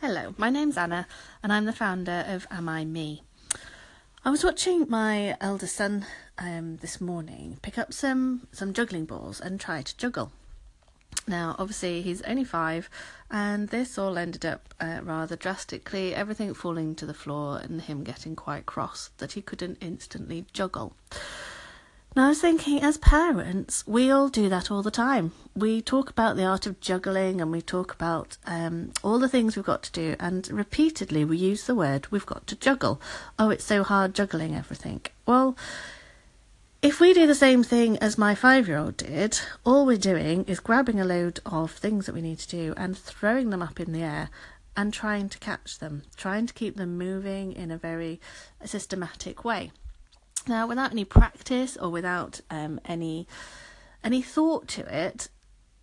Hello, my name's Anna, and I'm the founder of Am I Me. I was watching my elder son um, this morning pick up some some juggling balls and try to juggle. Now, obviously, he's only five, and this all ended up uh, rather drastically. Everything falling to the floor and him getting quite cross that he couldn't instantly juggle. Now, I was thinking, as parents, we all do that all the time. We talk about the art of juggling and we talk about um, all the things we've got to do, and repeatedly we use the word we've got to juggle. Oh, it's so hard juggling everything. Well, if we do the same thing as my five year old did, all we're doing is grabbing a load of things that we need to do and throwing them up in the air and trying to catch them, trying to keep them moving in a very systematic way. Now, without any practice or without um, any any thought to it,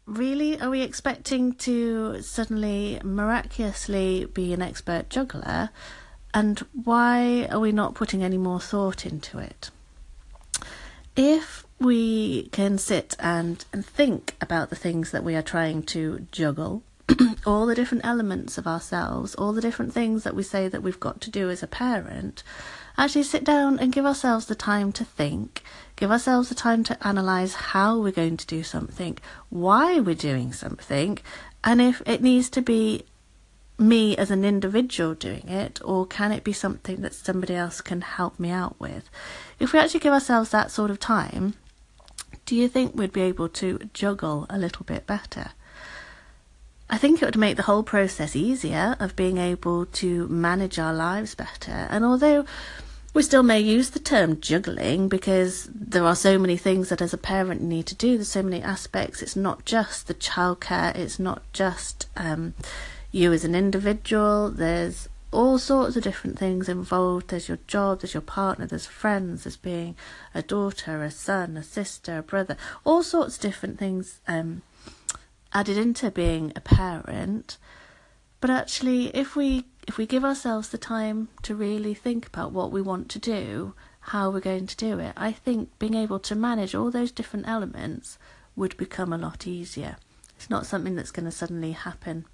really, are we expecting to suddenly miraculously be an expert juggler? And why are we not putting any more thought into it? If we can sit and, and think about the things that we are trying to juggle, all the different elements of ourselves, all the different things that we say that we've got to do as a parent, actually sit down and give ourselves the time to think, give ourselves the time to analyze how we're going to do something, why we're doing something, and if it needs to be me as an individual doing it, or can it be something that somebody else can help me out with? If we actually give ourselves that sort of time, do you think we'd be able to juggle a little bit better? I think it would make the whole process easier of being able to manage our lives better. And although we still may use the term juggling because there are so many things that as a parent you need to do. There's so many aspects. It's not just the childcare. It's not just um, you as an individual. There's all sorts of different things involved. There's your job, there's your partner, there's friends, there's being a daughter, a son, a sister, a brother, all sorts of different things um, added into being a parent. But actually, if we if we give ourselves the time to really think about what we want to do, how we're going to do it, I think being able to manage all those different elements would become a lot easier. It's not something that's going to suddenly happen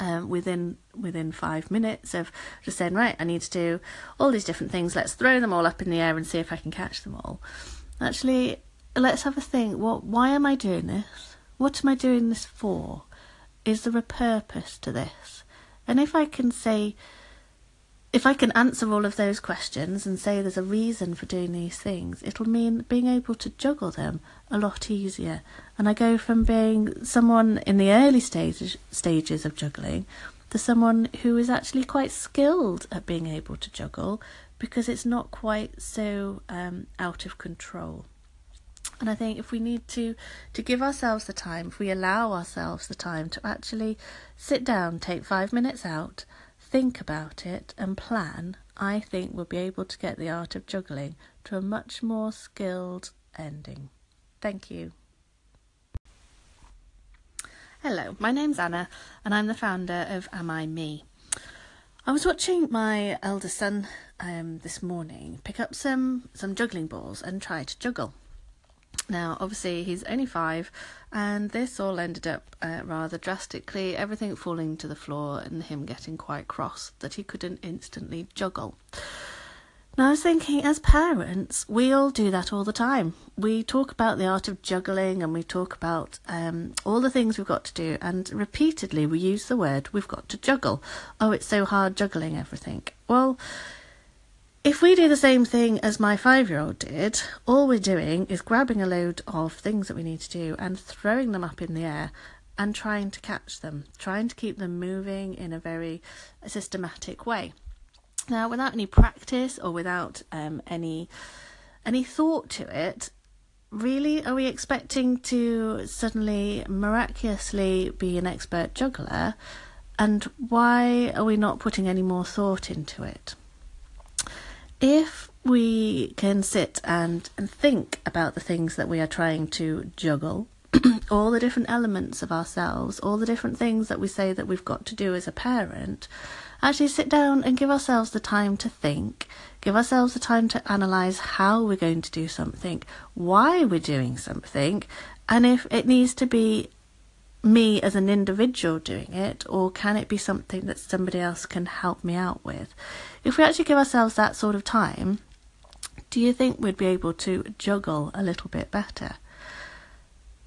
um, within within five minutes of just saying, right, I need to do all these different things. Let's throw them all up in the air and see if I can catch them all. Actually, let's have a think. What? Why am I doing this? What am I doing this for? Is there a purpose to this? And if I can say, if I can answer all of those questions and say there's a reason for doing these things, it'll mean being able to juggle them a lot easier. And I go from being someone in the early stages stages of juggling to someone who is actually quite skilled at being able to juggle because it's not quite so um, out of control. And I think if we need to to give ourselves the time, if we allow ourselves the time to actually sit down, take five minutes out, think about it, and plan, I think we'll be able to get the art of juggling to a much more skilled ending. Thank you. Hello, my name's Anna, and I'm the founder of Am I Me. I was watching my elder son um, this morning pick up some some juggling balls and try to juggle. Now, obviously, he's only five, and this all ended up uh, rather drastically. Everything falling to the floor and him getting quite cross that he couldn't instantly juggle. Now, I was thinking, as parents, we all do that all the time. We talk about the art of juggling and we talk about um, all the things we've got to do, and repeatedly we use the word we've got to juggle. Oh, it's so hard juggling everything. Well, if we do the same thing as my five year old did, all we're doing is grabbing a load of things that we need to do and throwing them up in the air and trying to catch them, trying to keep them moving in a very systematic way. Now, without any practice or without um, any any thought to it, really, are we expecting to suddenly miraculously be an expert juggler? And why are we not putting any more thought into it? If we can sit and, and think about the things that we are trying to juggle, all the different elements of ourselves, all the different things that we say that we've got to do as a parent, actually sit down and give ourselves the time to think, give ourselves the time to analyze how we're going to do something, why we're doing something, and if it needs to be me as an individual doing it, or can it be something that somebody else can help me out with? If we actually give ourselves that sort of time, do you think we'd be able to juggle a little bit better?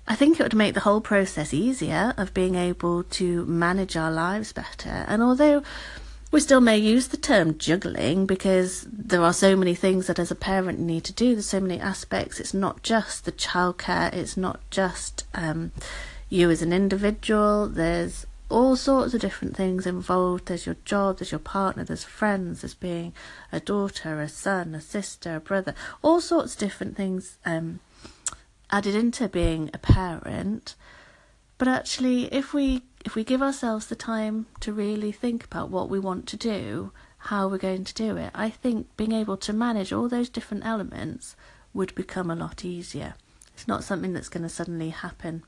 I think it would make the whole process easier of being able to manage our lives better. And although we still may use the term juggling because there are so many things that as a parent you need to do, there's so many aspects. It's not just the childcare, it's not just um, you as an individual, there's all sorts of different things involved. There's your job, there's your partner, there's friends, there's being a daughter, a son, a sister, a brother, all sorts of different things um, added into being a parent. But actually, if we if we give ourselves the time to really think about what we want to do, how we're going to do it, I think being able to manage all those different elements would become a lot easier. It's not something that's going to suddenly happen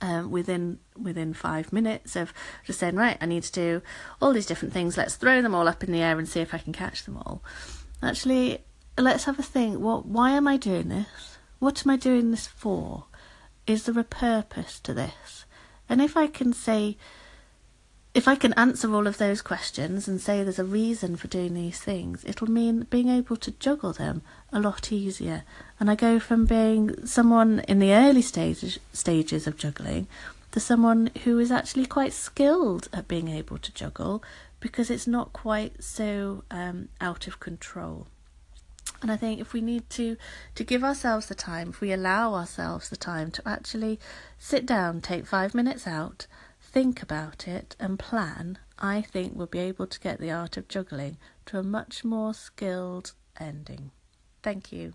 um, within within five minutes of just saying, right, I need to do all these different things. Let's throw them all up in the air and see if I can catch them all. Actually, let's have a think. What? Why am I doing this? What am I doing this for? Is there a purpose to this? And if I can say, if I can answer all of those questions and say there's a reason for doing these things, it'll mean being able to juggle them a lot easier. And I go from being someone in the early stages stages of juggling to someone who is actually quite skilled at being able to juggle because it's not quite so um, out of control. And I think if we need to to give ourselves the time, if we allow ourselves the time to actually sit down, take five minutes out, think about it, and plan, I think we'll be able to get the art of juggling to a much more skilled ending. Thank you.